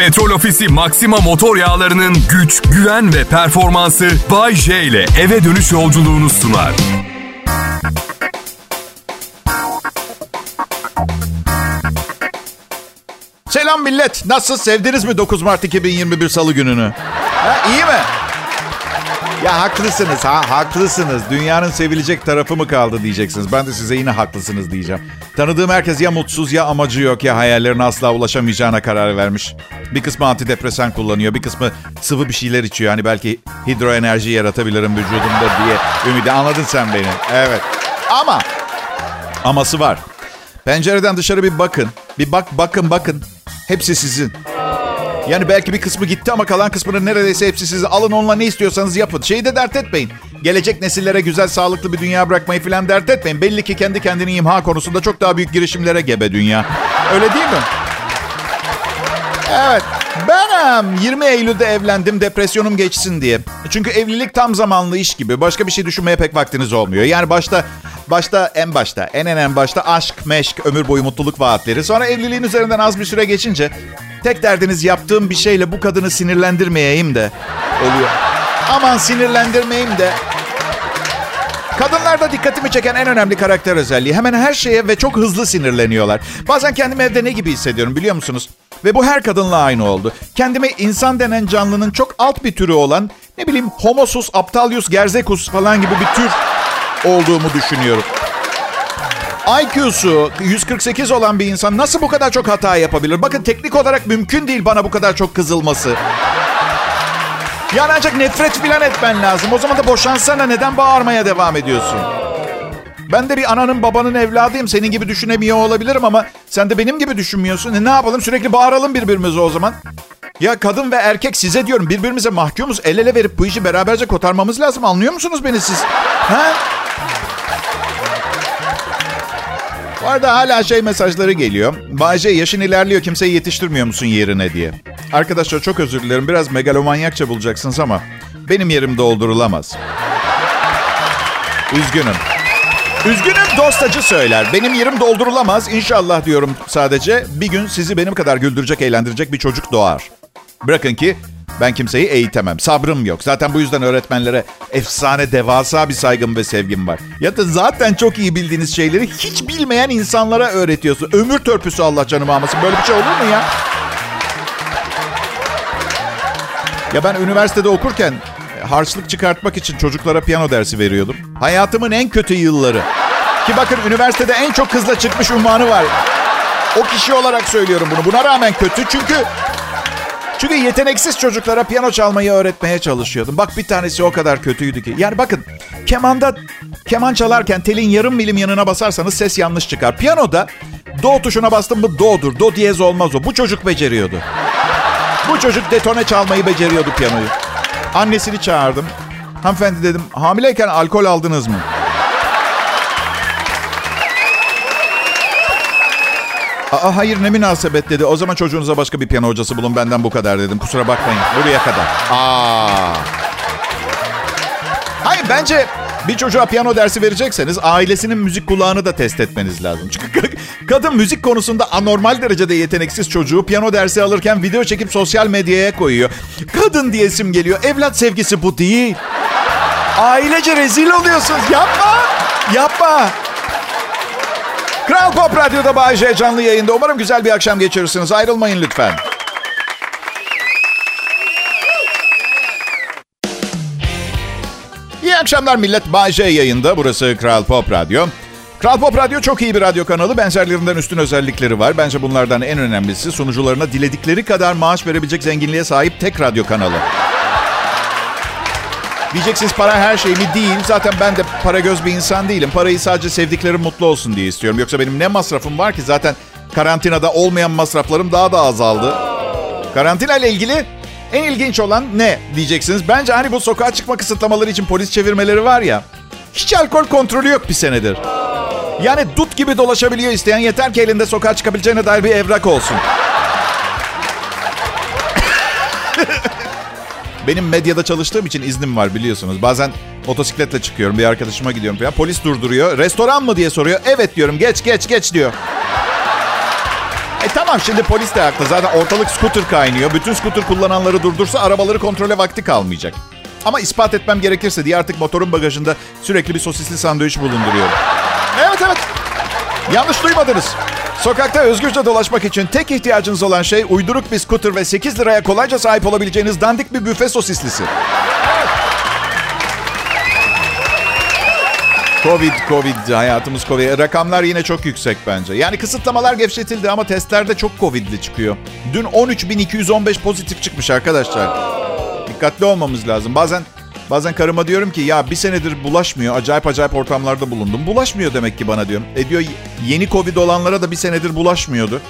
Petrol Ofisi Maxima motor yağlarının güç, güven ve performansı Bay J ile eve dönüş yolculuğunu sunar. Selam millet. Nasıl sevdiniz mi 9 Mart 2021 Salı gününü? Ha, iyi mi? Ya haklısınız ha haklısınız. Dünyanın sevilecek tarafı mı kaldı diyeceksiniz. Ben de size yine haklısınız diyeceğim. Tanıdığım herkes ya mutsuz ya amacı yok ya hayallerine asla ulaşamayacağına karar vermiş. Bir kısmı antidepresan kullanıyor. Bir kısmı sıvı bir şeyler içiyor. Hani belki hidroenerji yaratabilirim vücudumda diye ümidi. Anladın sen beni. Evet. Ama aması var. Pencereden dışarı bir bakın. Bir bak bakın bakın. Hepsi sizin. Yani belki bir kısmı gitti ama kalan kısmının neredeyse hepsi size. Alın onunla ne istiyorsanız yapın. Şeyi de dert etmeyin. Gelecek nesillere güzel, sağlıklı bir dünya bırakmayı falan dert etmeyin. Belli ki kendi kendini imha konusunda çok daha büyük girişimlere gebe dünya. Öyle değil mi? Evet. Ben 20 Eylül'de evlendim depresyonum geçsin diye. Çünkü evlilik tam zamanlı iş gibi. Başka bir şey düşünmeye pek vaktiniz olmuyor. Yani başta başta en başta en en en başta aşk, meşk, ömür boyu mutluluk vaatleri. Sonra evliliğin üzerinden az bir süre geçince tek derdiniz yaptığım bir şeyle bu kadını sinirlendirmeyeyim de oluyor. Aman sinirlendirmeyeyim de Kadınlarda dikkatimi çeken en önemli karakter özelliği. Hemen her şeye ve çok hızlı sinirleniyorlar. Bazen kendimi evde ne gibi hissediyorum biliyor musunuz? Ve bu her kadınla aynı oldu. Kendimi insan denen canlının çok alt bir türü olan ne bileyim homosus, aptalius, gerzekus falan gibi bir tür olduğumu düşünüyorum. IQ'su 148 olan bir insan nasıl bu kadar çok hata yapabilir? Bakın teknik olarak mümkün değil bana bu kadar çok kızılması. Yani ancak nefret filan etmen lazım. O zaman da boşansana neden bağırmaya devam ediyorsun? Ben de bir ananın babanın evladıyım. Senin gibi düşünemiyor olabilirim ama sen de benim gibi düşünmüyorsun. E ne yapalım sürekli bağıralım birbirimize o zaman. Ya kadın ve erkek size diyorum birbirimize mahkumuz. El ele verip bu işi beraberce kotarmamız lazım. Anlıyor musunuz beni siz? Ha? Bu arada hala şey mesajları geliyor. Bayce yaşın ilerliyor kimseyi yetiştirmiyor musun yerine diye. Arkadaşlar çok özür dilerim biraz megalomanyakça bulacaksınız ama benim yerim doldurulamaz. Üzgünüm. Üzgünüm dostacı söyler. Benim yerim doldurulamaz. İnşallah diyorum sadece bir gün sizi benim kadar güldürecek, eğlendirecek bir çocuk doğar. Bırakın ki ben kimseyi eğitemem. Sabrım yok. Zaten bu yüzden öğretmenlere efsane, devasa bir saygım ve sevgim var. Ya da zaten çok iyi bildiğiniz şeyleri hiç bilmeyen insanlara öğretiyorsun. Ömür törpüsü Allah canımı almasın. Böyle bir şey olur mu ya? Ya ben üniversitede okurken harçlık çıkartmak için çocuklara piyano dersi veriyordum. Hayatımın en kötü yılları. Ki bakın üniversitede en çok hızla çıkmış unvanı var. O kişi olarak söylüyorum bunu. Buna rağmen kötü çünkü çünkü yeteneksiz çocuklara piyano çalmayı öğretmeye çalışıyordum. Bak bir tanesi o kadar kötüydü ki. Yani bakın kemanda keman çalarken telin yarım milim yanına basarsanız ses yanlış çıkar. Piyanoda do tuşuna bastım mı do'dur. Do diyez olmaz o. Bu çocuk beceriyordu. Bu çocuk detone çalmayı beceriyordu piyanoyu. Annesini çağırdım. Hanımefendi dedim hamileyken alkol aldınız mı? Aa hayır ne münasebet dedi. O zaman çocuğunuza başka bir piyano hocası bulun benden bu kadar dedim. Kusura bakmayın. Buraya kadar. Aa. Hayır bence bir çocuğa piyano dersi verecekseniz ailesinin müzik kulağını da test etmeniz lazım. Çünkü kadın müzik konusunda anormal derecede yeteneksiz çocuğu piyano dersi alırken video çekip sosyal medyaya koyuyor. Kadın diyesim geliyor. Evlat sevgisi bu değil. Ailece rezil oluyorsunuz. Yapma. Yapma. Kral Pop Radyo'da Bay J canlı yayında. Umarım güzel bir akşam geçirirsiniz. Ayrılmayın lütfen. İyi akşamlar millet. Bay J yayında. Burası Kral Pop Radyo. Kral Pop Radyo çok iyi bir radyo kanalı. Benzerlerinden üstün özellikleri var. Bence bunlardan en önemlisi sunucularına diledikleri kadar maaş verebilecek zenginliğe sahip tek radyo kanalı. Diyeceksiniz para her şey mi? Değil. Zaten ben de para göz bir insan değilim. Parayı sadece sevdiklerim mutlu olsun diye istiyorum. Yoksa benim ne masrafım var ki? Zaten karantinada olmayan masraflarım daha da azaldı. Karantina ile ilgili en ilginç olan ne diyeceksiniz. Bence hani bu sokağa çıkma kısıtlamaları için polis çevirmeleri var ya. Hiç alkol kontrolü yok bir senedir. Yani dut gibi dolaşabiliyor isteyen yeter ki elinde sokağa çıkabileceğine dair bir evrak olsun. Benim medyada çalıştığım için iznim var biliyorsunuz. Bazen motosikletle çıkıyorum bir arkadaşıma gidiyorum falan. Polis durduruyor. Restoran mı diye soruyor. Evet diyorum geç geç geç diyor. E tamam şimdi polis de haklı. Zaten ortalık scooter kaynıyor. Bütün scooter kullananları durdursa arabaları kontrole vakti kalmayacak. Ama ispat etmem gerekirse diye artık motorun bagajında sürekli bir sosisli sandviç bulunduruyorum. Evet evet. Yanlış duymadınız. Sokakta özgürce dolaşmak için tek ihtiyacınız olan şey uyduruk bir scooter ve 8 liraya kolayca sahip olabileceğiniz dandik bir büfe sosislisi. Covid, Covid, hayatımız Covid. Rakamlar yine çok yüksek bence. Yani kısıtlamalar gevşetildi ama testlerde çok Covid'li çıkıyor. Dün 13.215 pozitif çıkmış arkadaşlar. Dikkatli olmamız lazım. Bazen bazen karıma diyorum ki ya bir senedir bulaşmıyor. Acayip acayip ortamlarda bulundum. Bulaşmıyor demek ki bana diyorum. E diyor yeni Covid olanlara da bir senedir bulaşmıyordu.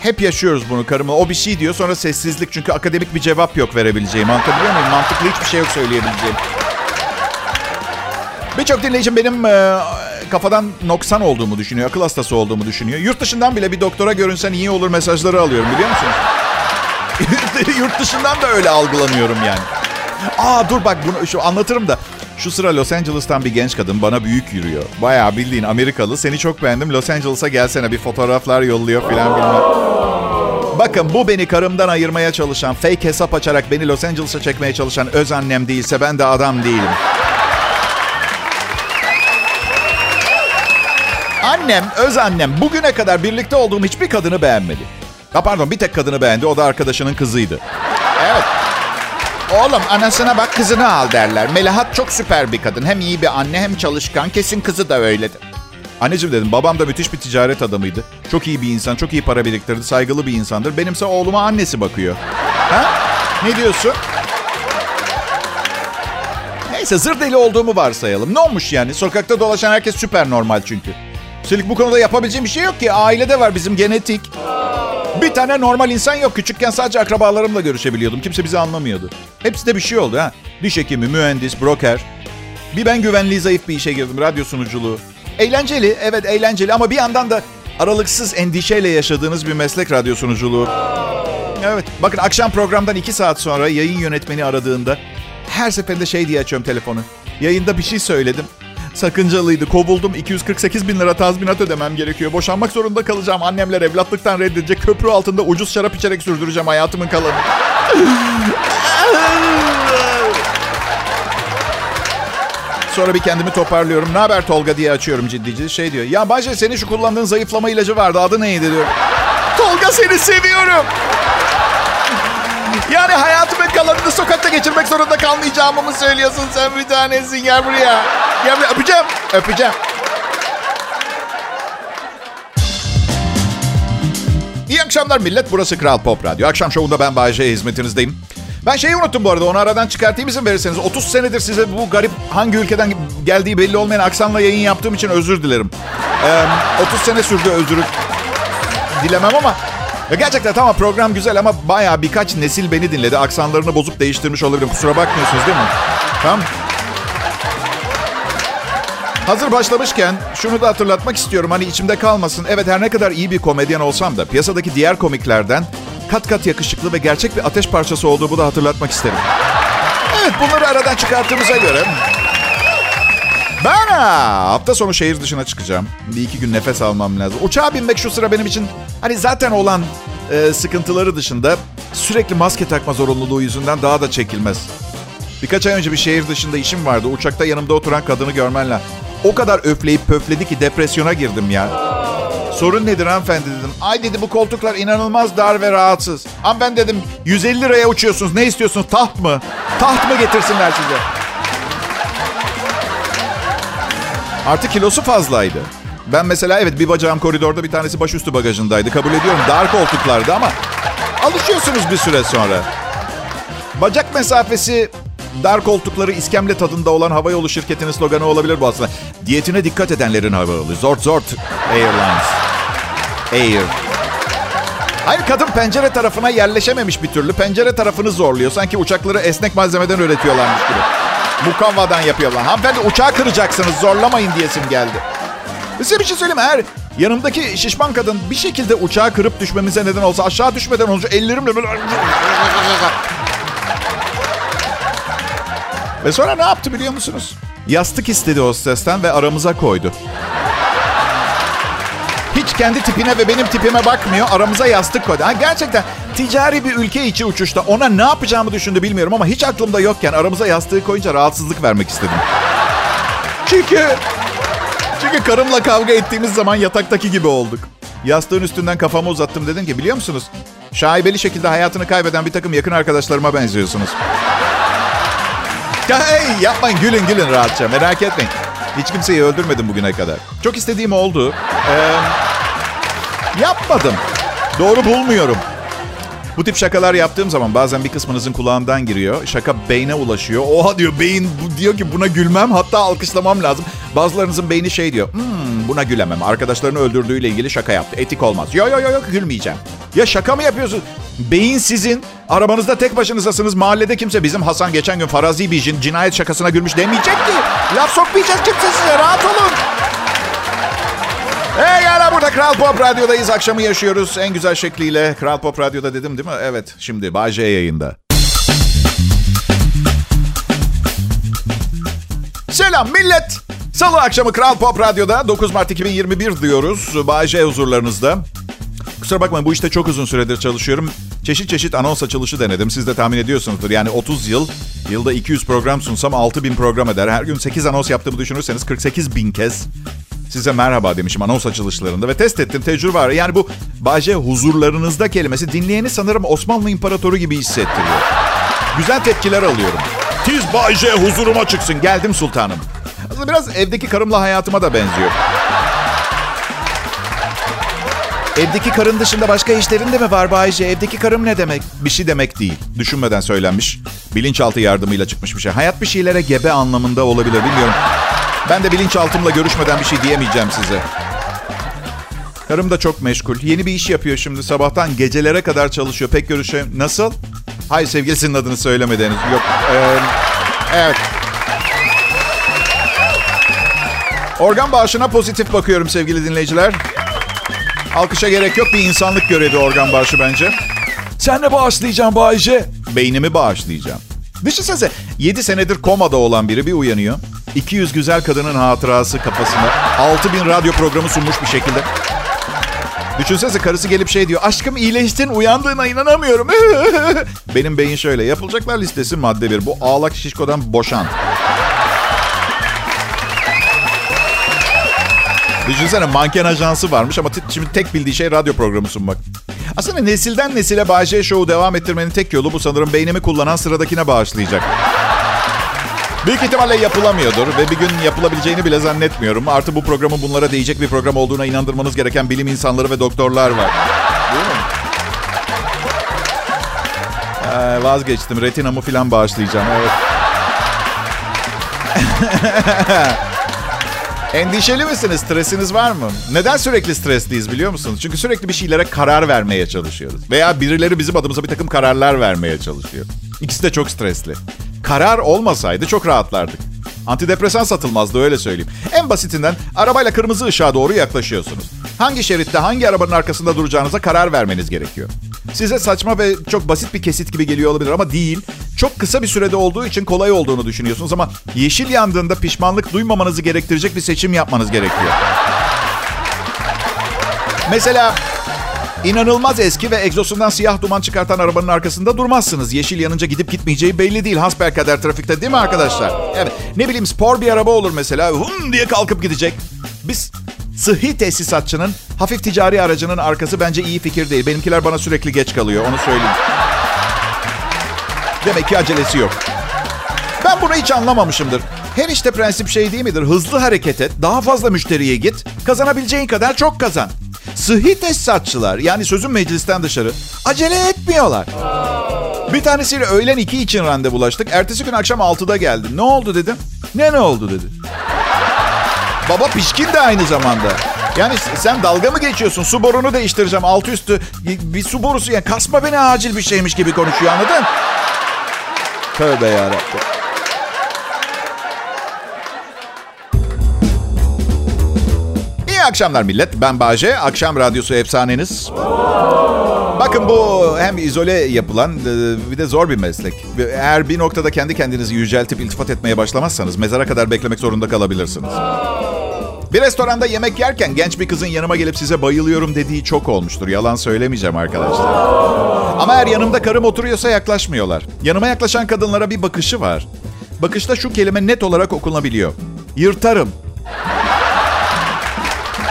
Hep yaşıyoruz bunu karıma. O bir şey diyor sonra sessizlik. Çünkü akademik bir cevap yok verebileceğim. Anlatabiliyor muyum? Mantıklı hiçbir şey yok söyleyebileceğim. Birçok dinleyicim benim e, kafadan noksan olduğumu düşünüyor. Akıl hastası olduğumu düşünüyor. Yurt dışından bile bir doktora görünsen iyi olur mesajları alıyorum biliyor musun? Yurt dışından da öyle algılanıyorum yani. Aa dur bak bunu şu anlatırım da. Şu sıra Los Angeles'tan bir genç kadın bana büyük yürüyor. Bayağı bildiğin Amerikalı. Seni çok beğendim. Los Angeles'a gelsene bir fotoğraflar yolluyor filan bilmem. Bakın bu beni karımdan ayırmaya çalışan, fake hesap açarak beni Los Angeles'a çekmeye çalışan öz annem değilse ben de adam değilim. Annem, öz annem bugüne kadar birlikte olduğum hiçbir kadını beğenmedi. Ha pardon bir tek kadını beğendi. O da arkadaşının kızıydı. Evet. Oğlum anasına bak kızını al derler. Melahat çok süper bir kadın. Hem iyi bir anne hem çalışkan. Kesin kızı da öyledir. Anneciğim dedim babam da müthiş bir ticaret adamıydı. Çok iyi bir insan, çok iyi para biriktirdi, saygılı bir insandır. Benimse oğluma annesi bakıyor. Ha? Ne diyorsun? Neyse zır deli olduğumu varsayalım. Ne olmuş yani? Sokakta dolaşan herkes süper normal çünkü. Üstelik bu konuda yapabileceğim bir şey yok ki. Ailede var bizim genetik. Bir tane normal insan yok. Küçükken sadece akrabalarımla görüşebiliyordum. Kimse bizi anlamıyordu. Hepsi de bir şey oldu ha. Diş hekimi, mühendis, broker. Bir ben güvenliği zayıf bir işe girdim. Radyo sunuculuğu. Eğlenceli, evet eğlenceli ama bir yandan da aralıksız endişeyle yaşadığınız bir meslek radyo sunuculuğu. Evet, bakın akşam programdan iki saat sonra yayın yönetmeni aradığında her seferinde şey diye açıyorum telefonu. Yayında bir şey söyledim. Sakıncalıydı. Kovuldum. 248 bin lira tazminat ödemem gerekiyor. Boşanmak zorunda kalacağım. Annemler evlatlıktan reddedecek. Köprü altında ucuz şarap içerek sürdüreceğim hayatımın kalanı. Sonra bir kendimi toparlıyorum. Ne haber Tolga diye açıyorum ciddici. Şey diyor. Ya Bayce senin şu kullandığın zayıflama ilacı vardı. Adı neydi diyor. Tolga seni seviyorum. Yani hayatımın kalanını sokakta geçirmek zorunda kalmayacağımı mı söylüyorsun sen bir tanesin gel buraya. Buraya öpeceğim. Öpeceğim. İyi akşamlar millet. Burası Kral Pop Radyo. Akşam şovunda ben Bayece hizmetinizdeyim. Ben şeyi unuttum bu arada. Onu aradan çıkartayım izin verirseniz. 30 senedir size bu garip hangi ülkeden geldiği belli olmayan aksanla yayın yaptığım için özür dilerim. Ee, 30 sene sürdü özürü dilemem ama ya gerçekten tamam program güzel ama baya birkaç nesil beni dinledi. Aksanlarını bozup değiştirmiş olabilirim. Kusura bakmıyorsunuz değil mi? Tamam. Hazır başlamışken şunu da hatırlatmak istiyorum. Hani içimde kalmasın. Evet her ne kadar iyi bir komedyen olsam da piyasadaki diğer komiklerden kat kat yakışıklı ve gerçek bir ateş parçası olduğumu da hatırlatmak isterim. Evet bunları aradan çıkarttığımıza göre... Ben ha, hafta sonu şehir dışına çıkacağım. Bir iki gün nefes almam lazım. Uçağa binmek şu sıra benim için hani zaten olan e, sıkıntıları dışında sürekli maske takma zorunluluğu yüzünden daha da çekilmez. Birkaç ay önce bir şehir dışında işim vardı. Uçakta yanımda oturan kadını görmenle. O kadar öfleyip pöfledi ki depresyona girdim ya. Sorun nedir hanımefendi dedim. Ay dedi bu koltuklar inanılmaz dar ve rahatsız. Hanımefendi dedim 150 liraya uçuyorsunuz. Ne istiyorsunuz? Taht mı? Taht mı getirsinler size? Artık kilosu fazlaydı. Ben mesela evet bir bacağım koridorda bir tanesi başüstü bagajındaydı. Kabul ediyorum dar koltuklardı ama alışıyorsunuz bir süre sonra. Bacak mesafesi dar koltukları iskemle tadında olan havayolu şirketinin sloganı olabilir bu aslında. Diyetine dikkat edenlerin havayolu. Zort Zort Airlines. Air. Hayır kadın pencere tarafına yerleşememiş bir türlü. Pencere tarafını zorluyor. Sanki uçakları esnek malzemeden üretiyorlarmış gibi. Mukavvadan yapıyorlar. Hanımefendi uçağı kıracaksınız zorlamayın diyesim geldi. Size bir şey söyleyeyim eğer yanımdaki şişman kadın bir şekilde uçağı kırıp düşmemize neden olsa aşağı düşmeden önce ellerimle böyle... Ve sonra ne yaptı biliyor musunuz? Yastık istedi hostesten ve aramıza koydu. Hiç kendi tipine ve benim tipime bakmıyor. Aramıza yastık koydu. Ha, gerçekten ticari bir ülke içi uçuşta ona ne yapacağımı düşündü bilmiyorum ama hiç aklımda yokken aramıza yastığı koyunca rahatsızlık vermek istedim. Çünkü çünkü karımla kavga ettiğimiz zaman yataktaki gibi olduk. Yastığın üstünden kafamı uzattım dedim ki biliyor musunuz? Şaibeli şekilde hayatını kaybeden bir takım yakın arkadaşlarıma benziyorsunuz. Hey, yapmayın gülün gülün rahatça merak etmeyin. Hiç kimseyi öldürmedim bugüne kadar. Çok istediğim oldu. Ee, yapmadım. Doğru bulmuyorum. Bu tip şakalar yaptığım zaman bazen bir kısmınızın kulağından giriyor. Şaka beyne ulaşıyor. Oha diyor beyin diyor ki buna gülmem hatta alkışlamam lazım. Bazılarınızın beyni şey diyor. Hmm, buna gülemem. Arkadaşlarını öldürdüğüyle ilgili şaka yaptı. Etik olmaz. Yo yo yo gülmeyeceğim. Ya şaka mı yapıyorsun? Beyin sizin. Arabanızda tek başınızasınız. Mahallede kimse bizim Hasan geçen gün farazi bir cin, cinayet şakasına gülmüş demeyecek ki. Laf sokmayacak kimse size. Rahat olun. Hey gel burada Kral Pop Radyo'dayız. Akşamı yaşıyoruz en güzel şekliyle. Kral Pop Radyo'da dedim değil mi? Evet şimdi J yayında. Selam millet. Salı akşamı Kral Pop Radyo'da 9 Mart 2021 diyoruz. J huzurlarınızda. Kusura bakmayın bu işte çok uzun süredir çalışıyorum. Çeşit çeşit anons açılışı denedim. Siz de tahmin ediyorsunuzdur. Yani 30 yıl, yılda 200 program sunsam 6000 program eder. Her gün 8 anons yaptığımı düşünürseniz 48 bin kez size merhaba demişim anons açılışlarında ve test ettim tecrübe var. Yani bu Baje huzurlarınızda kelimesi dinleyeni sanırım Osmanlı İmparatoru gibi hissettiriyor. Güzel tepkiler alıyorum. Tiz Baje huzuruma çıksın geldim sultanım. Aslında biraz evdeki karımla hayatıma da benziyor. Evdeki karın dışında başka işlerin de mi var Bayce? Evdeki karım ne demek? Bir şey demek değil. Düşünmeden söylenmiş. Bilinçaltı yardımıyla çıkmış bir şey. Hayat bir şeylere gebe anlamında olabilir bilmiyorum. Ben de bilinçaltımla görüşmeden bir şey diyemeyeceğim size. Karım da çok meşgul. Yeni bir iş yapıyor şimdi. Sabahtan gecelere kadar çalışıyor. Pek görüşe... Nasıl? Hayır sevgilisinin adını söylemedi henüz. Yok. Ee, evet. Organ bağışına pozitif bakıyorum sevgili dinleyiciler. Alkışa gerek yok. Bir insanlık görevi organ bağışı bence. Sen ne bağışlayacaksın Bayce? Beynimi bağışlayacağım. Düşünsenize 7 senedir komada olan biri bir uyanıyor. 200 güzel kadının hatırası kafasında. 6000 radyo programı sunmuş bir şekilde. Düşünsenize karısı gelip şey diyor. Aşkım iyileştin uyandığına inanamıyorum. Benim beyin şöyle. Yapılacaklar listesi madde bir. Bu ağlak şişkodan boşan. Düşünsene manken ajansı varmış ama şimdi tek bildiği şey radyo programı sunmak. Aslında nesilden nesile Bağcay Show'u devam ettirmenin tek yolu bu sanırım beynimi kullanan sıradakine bağışlayacak. Büyük ihtimalle yapılamıyordur ve bir gün yapılabileceğini bile zannetmiyorum. Artı bu programın bunlara değecek bir program olduğuna inandırmanız gereken bilim insanları ve doktorlar var. Değil mi? Ee, vazgeçtim. Retinamı falan bağışlayacağım. Evet. Endişeli misiniz? Stresiniz var mı? Neden sürekli stresliyiz biliyor musunuz? Çünkü sürekli bir şeylere karar vermeye çalışıyoruz. Veya birileri bizim adımıza bir takım kararlar vermeye çalışıyor. İkisi de çok stresli. Karar olmasaydı çok rahatlardık. Antidepresan satılmazdı öyle söyleyeyim. En basitinden arabayla kırmızı ışığa doğru yaklaşıyorsunuz. Hangi şeritte hangi arabanın arkasında duracağınıza karar vermeniz gerekiyor. Size saçma ve çok basit bir kesit gibi geliyor olabilir ama değil. Çok kısa bir sürede olduğu için kolay olduğunu düşünüyorsunuz ama yeşil yandığında pişmanlık duymamanızı gerektirecek bir seçim yapmanız gerekiyor. Mesela inanılmaz eski ve egzosundan siyah duman çıkartan arabanın arkasında durmazsınız. Yeşil yanınca gidip gitmeyeceği belli değil. Hasbelkader trafikte değil mi arkadaşlar? Evet. Ne bileyim spor bir araba olur mesela. Hum diye kalkıp gidecek. Biz sıhhi tesisatçının hafif ticari aracının arkası bence iyi fikir değil. Benimkiler bana sürekli geç kalıyor onu söyleyeyim. Demek ki acelesi yok. Ben bunu hiç anlamamışımdır. Her işte prensip şey değil midir? Hızlı hareket et, daha fazla müşteriye git, kazanabileceğin kadar çok kazan. Sıhhi tesisatçılar yani sözün meclisten dışarı acele etmiyorlar. Bir tanesiyle öğlen 2 için randevulaştık. Ertesi gün akşam 6'da geldi. Ne oldu dedim. Ne ne oldu dedi. Baba pişkin de aynı zamanda. Yani sen dalga mı geçiyorsun? Su borunu değiştireceğim. Altı üstü bir su borusu. Yani kasma beni acil bir şeymiş gibi konuşuyor anladın? Tövbe yarabbim. İyi akşamlar millet. Ben Bahçe. Akşam radyosu efsaneniz. Bakın bu hem izole yapılan e, bir de zor bir meslek. Eğer bir noktada kendi kendinizi yüceltip iltifat etmeye başlamazsanız mezara kadar beklemek zorunda kalabilirsiniz. Bir restoranda yemek yerken genç bir kızın yanıma gelip size bayılıyorum dediği çok olmuştur. Yalan söylemeyeceğim arkadaşlar. Ama eğer yanımda karım oturuyorsa yaklaşmıyorlar. Yanıma yaklaşan kadınlara bir bakışı var. Bakışta şu kelime net olarak okunabiliyor. Yırtarım.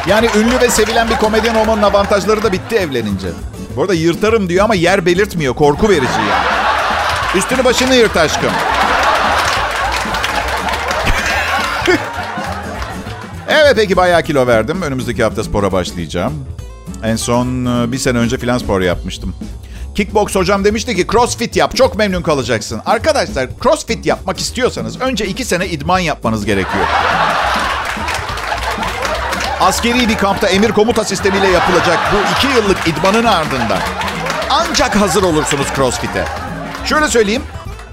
Yani ünlü ve sevilen bir komedyen olmanın avantajları da bitti evlenince. Bu arada yırtarım diyor ama yer belirtmiyor. Korku verici yani. Üstünü başını yırt aşkım. evet peki bayağı kilo verdim. Önümüzdeki hafta spora başlayacağım. En son e, bir sene önce filan spor yapmıştım. Kickbox hocam demişti ki crossfit yap çok memnun kalacaksın. Arkadaşlar crossfit yapmak istiyorsanız önce iki sene idman yapmanız gerekiyor. Askeri bir kampta emir komuta sistemiyle yapılacak bu iki yıllık idmanın ardından ancak hazır olursunuz crossfit'e. Şöyle söyleyeyim.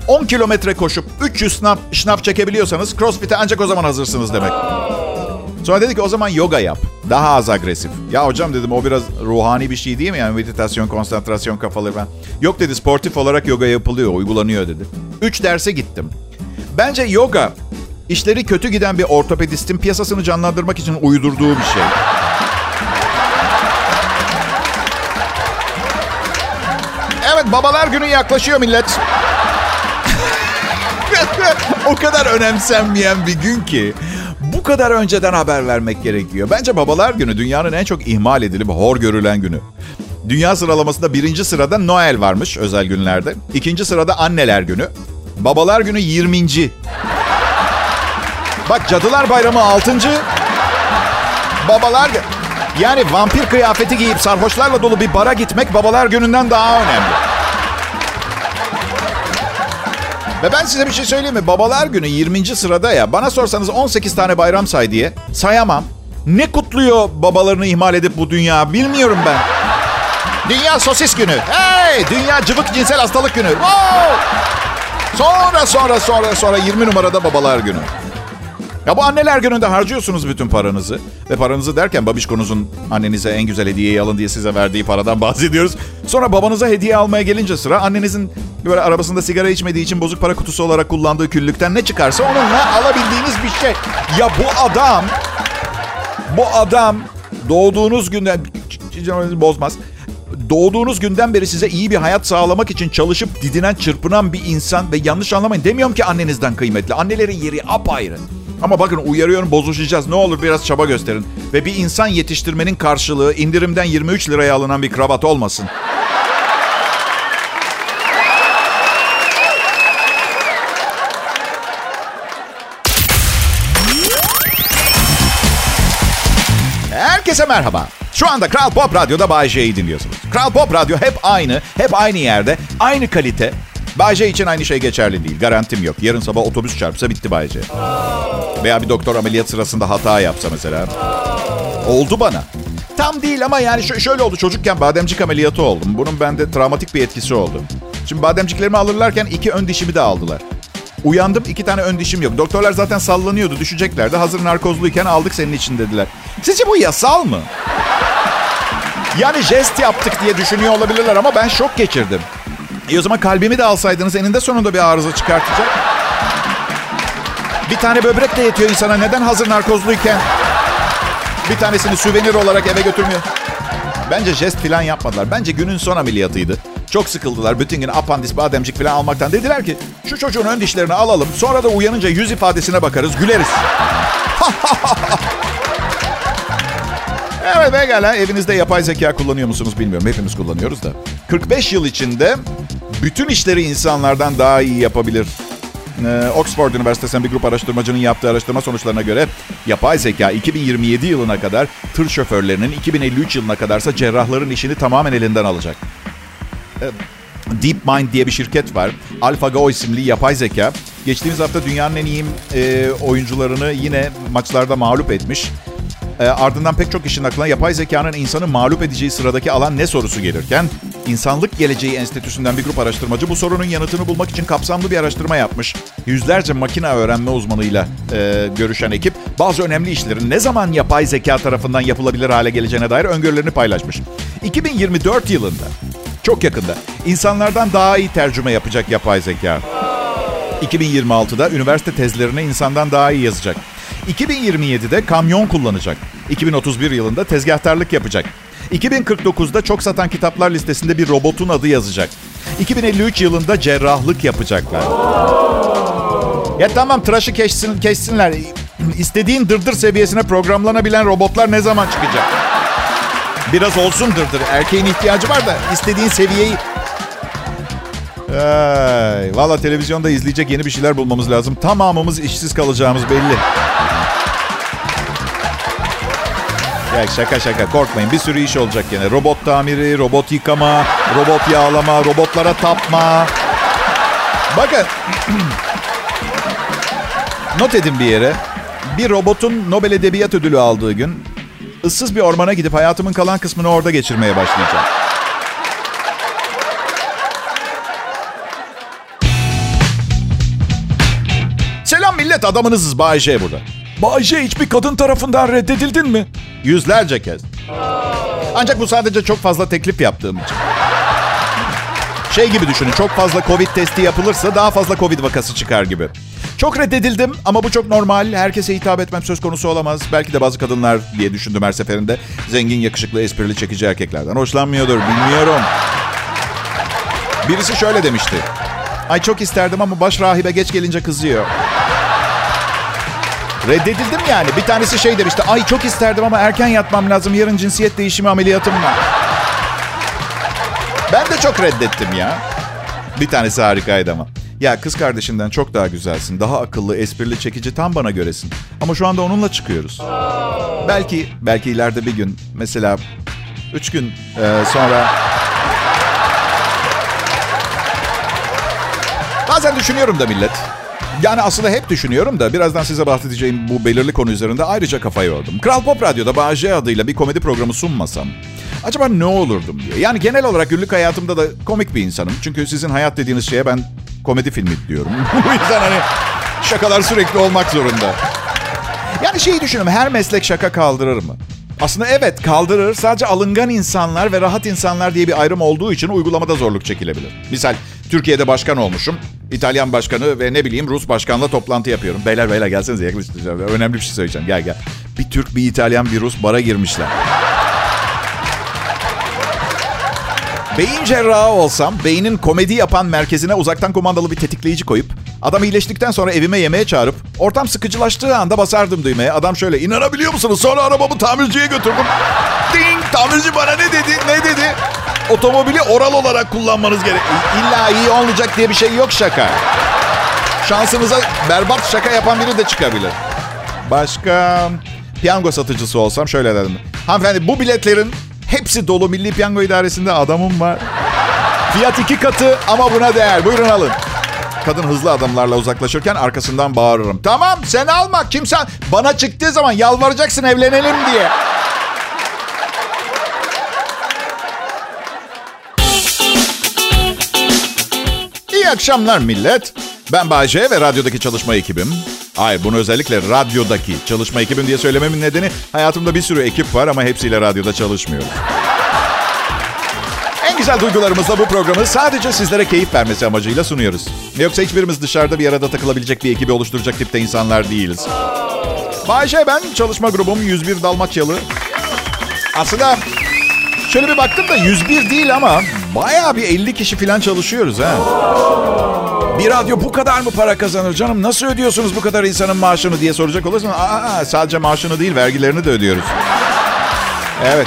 10 kilometre koşup 300 şınav, şınav çekebiliyorsanız crossfit'e ancak o zaman hazırsınız demek. Sonra dedi ki o zaman yoga yap. Daha az agresif. Ya hocam dedim o biraz ruhani bir şey değil mi? Yani meditasyon, konsantrasyon kafaları ben. Yok dedi sportif olarak yoga yapılıyor, uygulanıyor dedi. Üç derse gittim. Bence yoga işleri kötü giden bir ortopedistin piyasasını canlandırmak için uydurduğu bir şey. Evet babalar günü yaklaşıyor millet. o kadar önemsenmeyen bir gün ki bu kadar önceden haber vermek gerekiyor. Bence babalar günü dünyanın en çok ihmal edilip hor görülen günü. Dünya sıralamasında birinci sırada Noel varmış özel günlerde. İkinci sırada anneler günü. Babalar günü 20. Bak Cadılar Bayramı 6. Babalar yani vampir kıyafeti giyip sarhoşlarla dolu bir bara gitmek babalar gününden daha önemli. Ve ben size bir şey söyleyeyim mi? Babalar günü 20. sırada ya. Bana sorsanız 18 tane bayram say diye sayamam. Ne kutluyor babalarını ihmal edip bu dünya bilmiyorum ben. Dünya sosis günü. Hey! Dünya cıvık cinsel hastalık günü. Wow! Sonra sonra sonra sonra 20 numarada babalar günü. Ya bu anneler gününde harcıyorsunuz bütün paranızı. Ve paranızı derken babişkonuzun annenize en güzel hediyeyi alın diye size verdiği paradan bahsediyoruz. Sonra babanıza hediye almaya gelince sıra annenizin böyle arabasında sigara içmediği için bozuk para kutusu olarak kullandığı küllükten ne çıkarsa onunla alabildiğiniz bir şey. Ya bu adam, bu adam doğduğunuz günden bozmaz. Doğduğunuz günden beri size iyi bir hayat sağlamak için çalışıp didinen, çırpınan bir insan ve yanlış anlamayın demiyorum ki annenizden kıymetli. Annelerin yeri apayrı. Ama bakın uyarıyorum bozuşacağız. Ne olur biraz çaba gösterin. Ve bir insan yetiştirmenin karşılığı indirimden 23 liraya alınan bir kravat olmasın. Herkese merhaba. Şu anda Kral Pop Radyo'da Bay J'yi dinliyorsunuz. Kral Pop Radyo hep aynı, hep aynı yerde, aynı kalite. Bay J için aynı şey geçerli değil. Garantim yok. Yarın sabah otobüs çarpsa bitti Bay J. Veya bir doktor ameliyat sırasında hata yapsa mesela. Oldu bana. Tam değil ama yani şöyle oldu. Çocukken bademcik ameliyatı oldum. Bunun bende travmatik bir etkisi oldu. Şimdi bademciklerimi alırlarken iki ön dişimi de aldılar. Uyandım iki tane ön dişim yok. Doktorlar zaten sallanıyordu düşeceklerdi. Hazır narkozluyken aldık senin için dediler. Sizce bu yasal mı? Yani jest yaptık diye düşünüyor olabilirler ama ben şok geçirdim. E o zaman kalbimi de alsaydınız eninde sonunda bir arıza çıkartacak. Bir tane böbrek de yetiyor insana. Neden hazır narkozluyken bir tanesini süvenir olarak eve götürmüyor? Bence jest falan yapmadılar. Bence günün son ameliyatıydı. Çok sıkıldılar. Bütün gün apandis, bademcik falan almaktan. Dediler ki şu çocuğun ön dişlerini alalım. Sonra da uyanınca yüz ifadesine bakarız, güleriz. evet pekala. Evinizde yapay zeka kullanıyor musunuz bilmiyorum. Hepimiz kullanıyoruz da. 45 yıl içinde bütün işleri insanlardan daha iyi yapabilir. Ee, Oxford Üniversitesi'nden bir grup araştırmacının yaptığı araştırma sonuçlarına göre yapay zeka 2027 yılına kadar tır şoförlerinin 2053 yılına kadarsa cerrahların işini tamamen elinden alacak. Ee, DeepMind diye bir şirket var. AlphaGo isimli yapay zeka. Geçtiğimiz hafta dünyanın en iyi e, oyuncularını yine maçlarda mağlup etmiş. E, ardından pek çok kişinin aklına yapay zekanın insanı mağlup edeceği sıradaki alan ne sorusu gelirken İnsanlık Geleceği Enstitüsü'nden bir grup araştırmacı bu sorunun yanıtını bulmak için kapsamlı bir araştırma yapmış. Yüzlerce makine öğrenme uzmanıyla e, görüşen ekip bazı önemli işlerin ne zaman yapay zeka tarafından yapılabilir hale geleceğine dair öngörülerini paylaşmış. 2024 yılında, çok yakında, insanlardan daha iyi tercüme yapacak yapay zeka. 2026'da üniversite tezlerini insandan daha iyi yazacak. 2027'de kamyon kullanacak. 2031 yılında tezgahtarlık yapacak. 2049'da çok satan kitaplar listesinde bir robotun adı yazacak. 2053 yılında cerrahlık yapacaklar. Ya tamam tıraşı kessin, kessinler. İstediğin dırdır seviyesine programlanabilen robotlar ne zaman çıkacak? Biraz olsun dırdır. Erkeğin ihtiyacı var da istediğin seviyeyi... Ay, Valla televizyonda izleyecek yeni bir şeyler bulmamız lazım. Tamamımız işsiz kalacağımız belli. Ya şaka şaka korkmayın bir sürü iş olacak yine. Robot tamiri, robot yıkama, robot yağlama, robotlara tapma. Bakın. Not edin bir yere. Bir robotun Nobel Edebiyat Ödülü aldığı gün ıssız bir ormana gidip hayatımın kalan kısmını orada geçirmeye başlayacağım. Selam millet adamınızız Bay J burada. Bay J hiçbir kadın tarafından reddedildin mi? Yüzlerce kez. Ancak bu sadece çok fazla teklif yaptığım için. Şey gibi düşünün çok fazla Covid testi yapılırsa daha fazla Covid vakası çıkar gibi. Çok reddedildim ama bu çok normal. Herkese hitap etmem söz konusu olamaz. Belki de bazı kadınlar diye düşündüm her seferinde. Zengin, yakışıklı, esprili, çekici erkeklerden hoşlanmıyordur. Bilmiyorum. Birisi şöyle demişti. Ay çok isterdim ama baş rahibe geç gelince kızıyor. Reddedildim yani. Bir tanesi şey demişti. Ay çok isterdim ama erken yatmam lazım. Yarın cinsiyet değişimi ameliyatım var. Ben de çok reddettim ya. Bir tanesi harikaydı ama. Ya kız kardeşinden çok daha güzelsin. Daha akıllı, esprili, çekici tam bana göresin. Ama şu anda onunla çıkıyoruz. Belki, belki ileride bir gün mesela üç gün e, sonra... Bazen düşünüyorum da millet. Yani aslında hep düşünüyorum da birazdan size bahsedeceğim bu belirli konu üzerinde ayrıca kafa yordum. Kral Pop Radyo'da Bağcay adıyla bir komedi programı sunmasam acaba ne olurdum diye. Yani genel olarak günlük hayatımda da komik bir insanım. Çünkü sizin hayat dediğiniz şeye ben komedi filmi diyorum. bu yüzden hani şakalar sürekli olmak zorunda. Yani şeyi düşünüyorum her meslek şaka kaldırır mı? Aslında evet kaldırır. Sadece alıngan insanlar ve rahat insanlar diye bir ayrım olduğu için uygulamada zorluk çekilebilir. Misal Türkiye'de başkan olmuşum. İtalyan başkanı ve ne bileyim Rus başkanla toplantı yapıyorum. Beyler beyler gelsenize yaklaştıracağım. Önemli bir şey söyleyeceğim. Gel gel. Bir Türk, bir İtalyan, bir Rus bara girmişler. Beyin cerrahı olsam beynin komedi yapan merkezine uzaktan kumandalı bir tetikleyici koyup adam iyileştikten sonra evime yemeğe çağırıp ortam sıkıcılaştığı anda basardım düğmeye. Adam şöyle inanabiliyor musunuz? Sonra arabamı tamirciye götürdüm. Ding tamirci bana ne dedi? Ne dedi? Otomobili oral olarak kullanmanız gerek. İlla iyi olmayacak diye bir şey yok şaka. Şansınıza berbat şaka yapan biri de çıkabilir. Başka piyango satıcısı olsam şöyle dedim. Hanımefendi bu biletlerin hepsi dolu Milli Piyango İdaresi'nde adamım var. Fiyat iki katı ama buna değer. Buyurun alın. Kadın hızlı adımlarla uzaklaşırken arkasından bağırırım. Tamam sen alma kimse bana çıktığı zaman yalvaracaksın evlenelim diye. İyi akşamlar millet. Ben Bayce ve radyodaki çalışma ekibim. Hayır bunu özellikle radyodaki çalışma ekibim diye söylememin nedeni hayatımda bir sürü ekip var ama hepsiyle radyoda çalışmıyorum. Güzel duygularımızla bu programı sadece sizlere keyif vermesi amacıyla sunuyoruz. Yoksa hiçbirimiz dışarıda bir arada takılabilecek bir ekibi oluşturacak tipte insanlar değiliz. Bayşe ben, çalışma grubum 101 Dalmaçyalı. Aslında şöyle bir baktım da 101 değil ama bayağı bir 50 kişi falan çalışıyoruz ha. Bir radyo bu kadar mı para kazanır canım? Nasıl ödüyorsunuz bu kadar insanın maaşını diye soracak olursan. Aa, sadece maaşını değil vergilerini de ödüyoruz. Evet.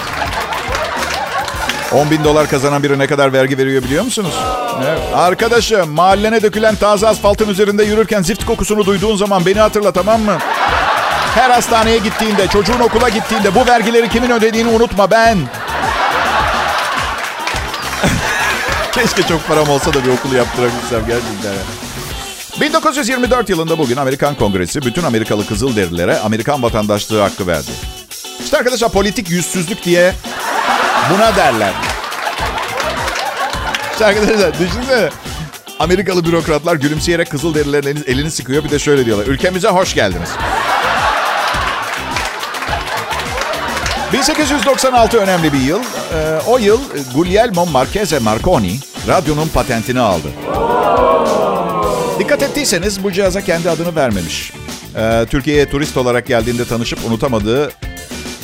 10 bin dolar kazanan biri ne kadar vergi veriyor biliyor musunuz? Evet. Arkadaşım mahallene dökülen taze asfaltın üzerinde yürürken zift kokusunu duyduğun zaman beni hatırla tamam mı? Her hastaneye gittiğinde, çocuğun okula gittiğinde bu vergileri kimin ödediğini unutma ben. Keşke çok param olsa da bir okulu yaptırabilsem gerçekten. 1924 yılında bugün Amerikan Kongresi bütün Amerikalı Kızılderililere Amerikan vatandaşlığı hakkı verdi. İşte arkadaşlar politik yüzsüzlük diye buna derler. Arkadaşlar düşünsene. Amerikalı bürokratlar gülümseyerek Kızılderililerin elini sıkıyor bir de şöyle diyorlar. Ülkemize hoş geldiniz. 1896 önemli bir yıl. Ee, o yıl Guglielmo Marchese Marconi radyonun patentini aldı. Dikkat ettiyseniz bu cihaza kendi adını vermemiş. Ee, Türkiye'ye turist olarak geldiğinde tanışıp unutamadığı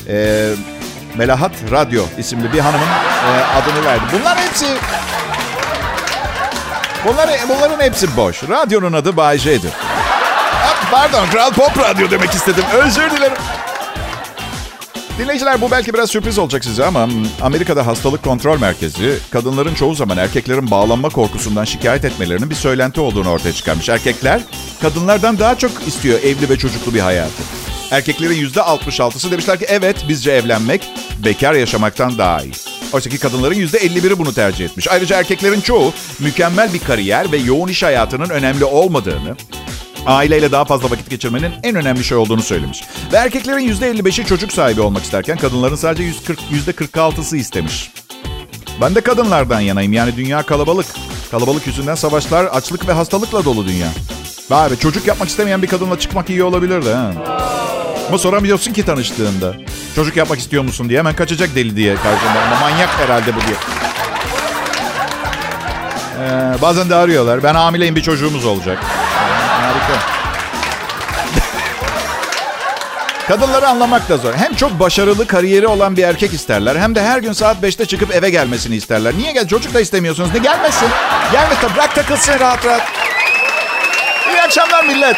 e, Melahat Radyo isimli bir hanımın e, adını verdi. Bunlar hepsi Bunlar, bunların hepsi boş. Radyonun adı Bay J'dir. Pardon, Kral Pop Radyo demek istedim. Özür dilerim. Dinleyiciler bu belki biraz sürpriz olacak size ama Amerika'da hastalık kontrol merkezi kadınların çoğu zaman erkeklerin bağlanma korkusundan şikayet etmelerinin bir söylenti olduğunu ortaya çıkarmış. Erkekler kadınlardan daha çok istiyor evli ve çocuklu bir hayatı. Erkeklerin yüzde 66'sı demişler ki evet bizce evlenmek bekar yaşamaktan daha iyi. Oysa ki kadınların yüzde 51'i bunu tercih etmiş. Ayrıca erkeklerin çoğu mükemmel bir kariyer ve yoğun iş hayatının önemli olmadığını, aileyle daha fazla vakit geçirmenin en önemli şey olduğunu söylemiş. Ve erkeklerin %55'i çocuk sahibi olmak isterken kadınların sadece %46'sı istemiş. Ben de kadınlardan yanayım. Yani dünya kalabalık. Kalabalık yüzünden savaşlar, açlık ve hastalıkla dolu dünya. Abi çocuk yapmak istemeyen bir kadınla çıkmak iyi olabilirdi ha. Ama soramıyorsun ki tanıştığında. Çocuk yapmak istiyor musun diye hemen kaçacak deli diye karşımda. Ama manyak herhalde bu diye. Ee, bazen de arıyorlar. Ben hamileyim bir çocuğumuz olacak. Harika. Kadınları anlamak da zor. Hem çok başarılı kariyeri olan bir erkek isterler hem de her gün saat 5'te çıkıp eve gelmesini isterler. Niye gel? Çocuk da istemiyorsunuz. Ne gelmesin? Gelmesin. Bırak takılsın rahat rahat. İyi akşamlar millet.